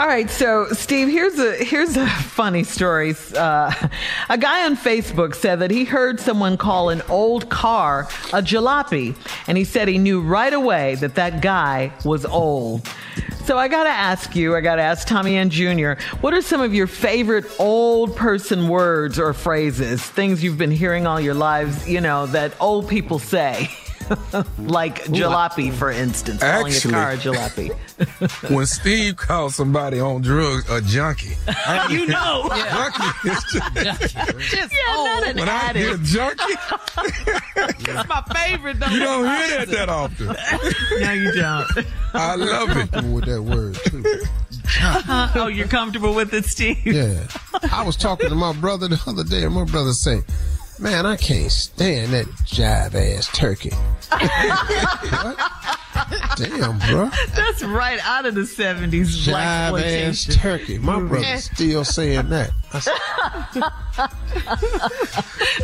All right, so Steve, here's a here's a funny story. Uh, a guy on Facebook said that he heard someone call an old car a jalopy, and he said he knew right away that that guy was old. So I got to ask you, I got to ask Tommy Ann Jr., what are some of your favorite old person words or phrases, things you've been hearing all your lives, you know, that old people say? like jalopy, for instance, calling Actually, a car a jalopy. when Steve calls somebody on drugs a junkie, you know, junkie is just, just yeah, not an when I hear junkie, That's my favorite. Though. you don't hear that that often. No, you don't. I love it. with that word too. Uh-huh. oh, you're comfortable with it, Steve? Yeah. I was talking to my brother the other day, and my brother said, Man, I can't stand that jive ass turkey. what? Damn, bro. That's right out of the 70s. Jive ass blaxploitation. turkey. My brother's still saying that.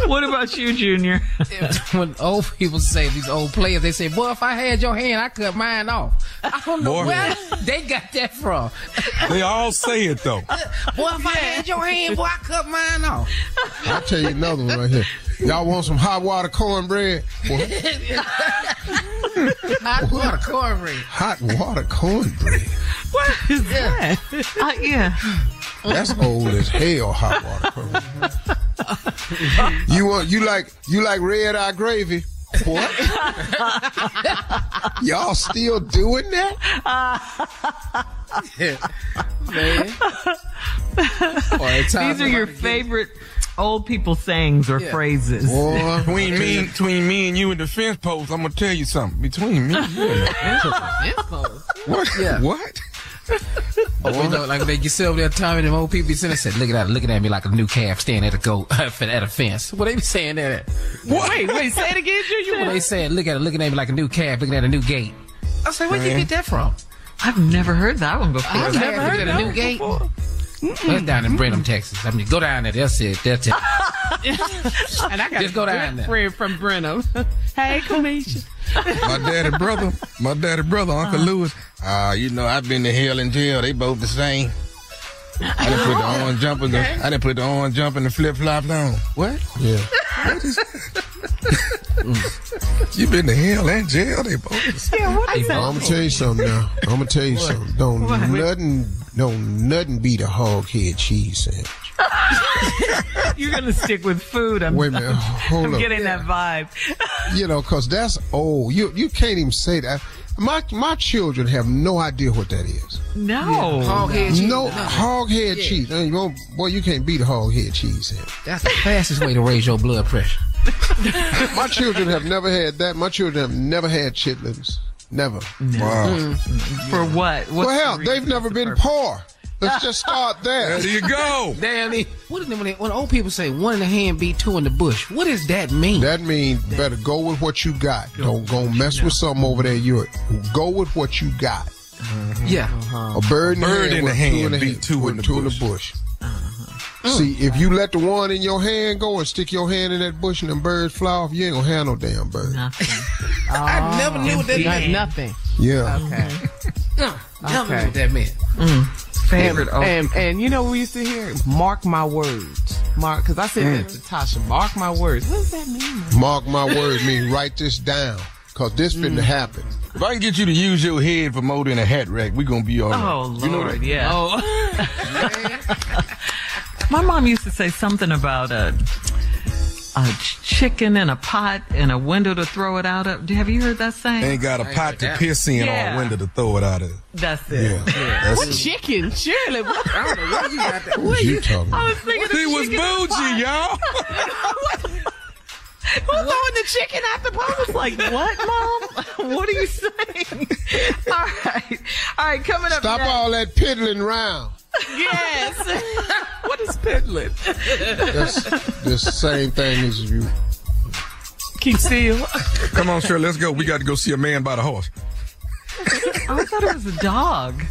What about you, Junior? when old people say these old players, they say, "Boy, if I had your hand, I cut mine off." I don't know Boy. where they got that from. They all say it though. Boy, if I had your hand, boy, I cut mine off. I'll tell you another one right here. Y'all want some hot water cornbread? Well, Hot water cornbread. hot water cornbread. What is that? Uh, yeah. That's old as hell. Hot water cornbread. you want you like you like red eye gravy? What? Y'all still doing that? Man. Boy, These are your favorite old people sayings or Yeah. phrases. Boy, Between me, between me and you and the fence post, I'm gonna tell you something. Between me, and you and the fence post. What? Yeah. What? But we know, like they get sit over there, Tommy, them old people be sitting there, said, looking at looking at me like a new calf standing at a goat at a fence. What they be saying that? at? Wait, wait, say it again, Junior. What they saying? Look at it, looking at me like a new calf, looking at a new gate. I say, where'd you get that from? I've never heard that one before. I've never heard of a new gate. That's down in Brenham, Texas. I mean, go down there. They'll see it. They'll tell. And I got Just a go good down there. friend from Brenham. hey, Kamisha. My daddy brother, my daddy brother, Uncle Lewis. Ah, you know, I've been to hell and jail. They both the same. I didn't put the orange jump in the, I didn't put the orange jump and the flip flop on. What? Yeah. What is You been to hell and jail? They both the same. Yeah, what is I'm gonna tell you something now. I'm gonna tell you something. Don't What? nothing, don't nothing beat a hog head cheese sandwich. You're gonna stick with food. I'm, Wait a minute, hold I'm up. getting that vibe. You know, cause that's old. You you can't even say that. My my children have no idea what that is. No. Hog head cheese. No nothing. hog head Yeah. cheese. Hey, you won't- boy, you can't beat a hog head cheese. Here. That's the fastest way to raise your blood pressure. My children have never had that. My children have never had chitlins. Never. Wow. Mm. Mm-hmm. For what? What's well, hell, reason? they've never the been purpose? poor. Let's just start there. There you go. Damn it. What is it when, they, when old people say one in the hand beat two in the bush? What does that mean? That means better go with what you got. Don't go mess with something over there. You go with what you got. yeah. A bird in the Bird hand, in the with hand two in the beat two in the two bush. in the bush. Mm. See, if you let the one in your hand go and stick your hand in that bush and them birds fly off, you ain't gonna have no damn bird. I ah. never knew what that Got meant. nothing. Yeah. Okay. No, never Okay. knew what that meant. Mm. Favorite. And, and and you know what we used to hear? Mark my words. Mark, because I said that mm. to Tasha. Mark my words. What does that mean? Mark my words, mean write this down. Cause this finna happen. If I can get you to use your head for more than a hat rack, we gonna be all right. Oh Lord, You know that? yeah. Oh, My mom used to say something about a a chicken in a pot and a window to throw it out of. Have you heard that saying? Ain't got a pot to piss in Yeah. or a window to throw it out of. That's it. Yeah. what That's chicken? Shirley, what? I don't know where you got that. What you talking I was thinking He was chicken in a bougie, y'all. Who's throwing the chicken at the pot? I was like, what, mom? what are you saying? all right, all right. Coming up. Stop next. all that piddling round. Yes. what is piddling? That's the same thing as you. Keep still. Come on, Shirley, let's go. We got to go see a man by the horse. I thought it was a dog.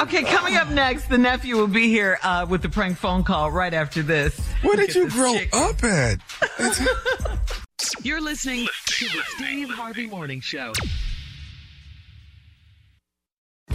Okay, coming up next, the nephew will be here uh, with the prank phone call right after this. Where did you grow chick- up at? You're listening to the Steve Harvey Morning Show.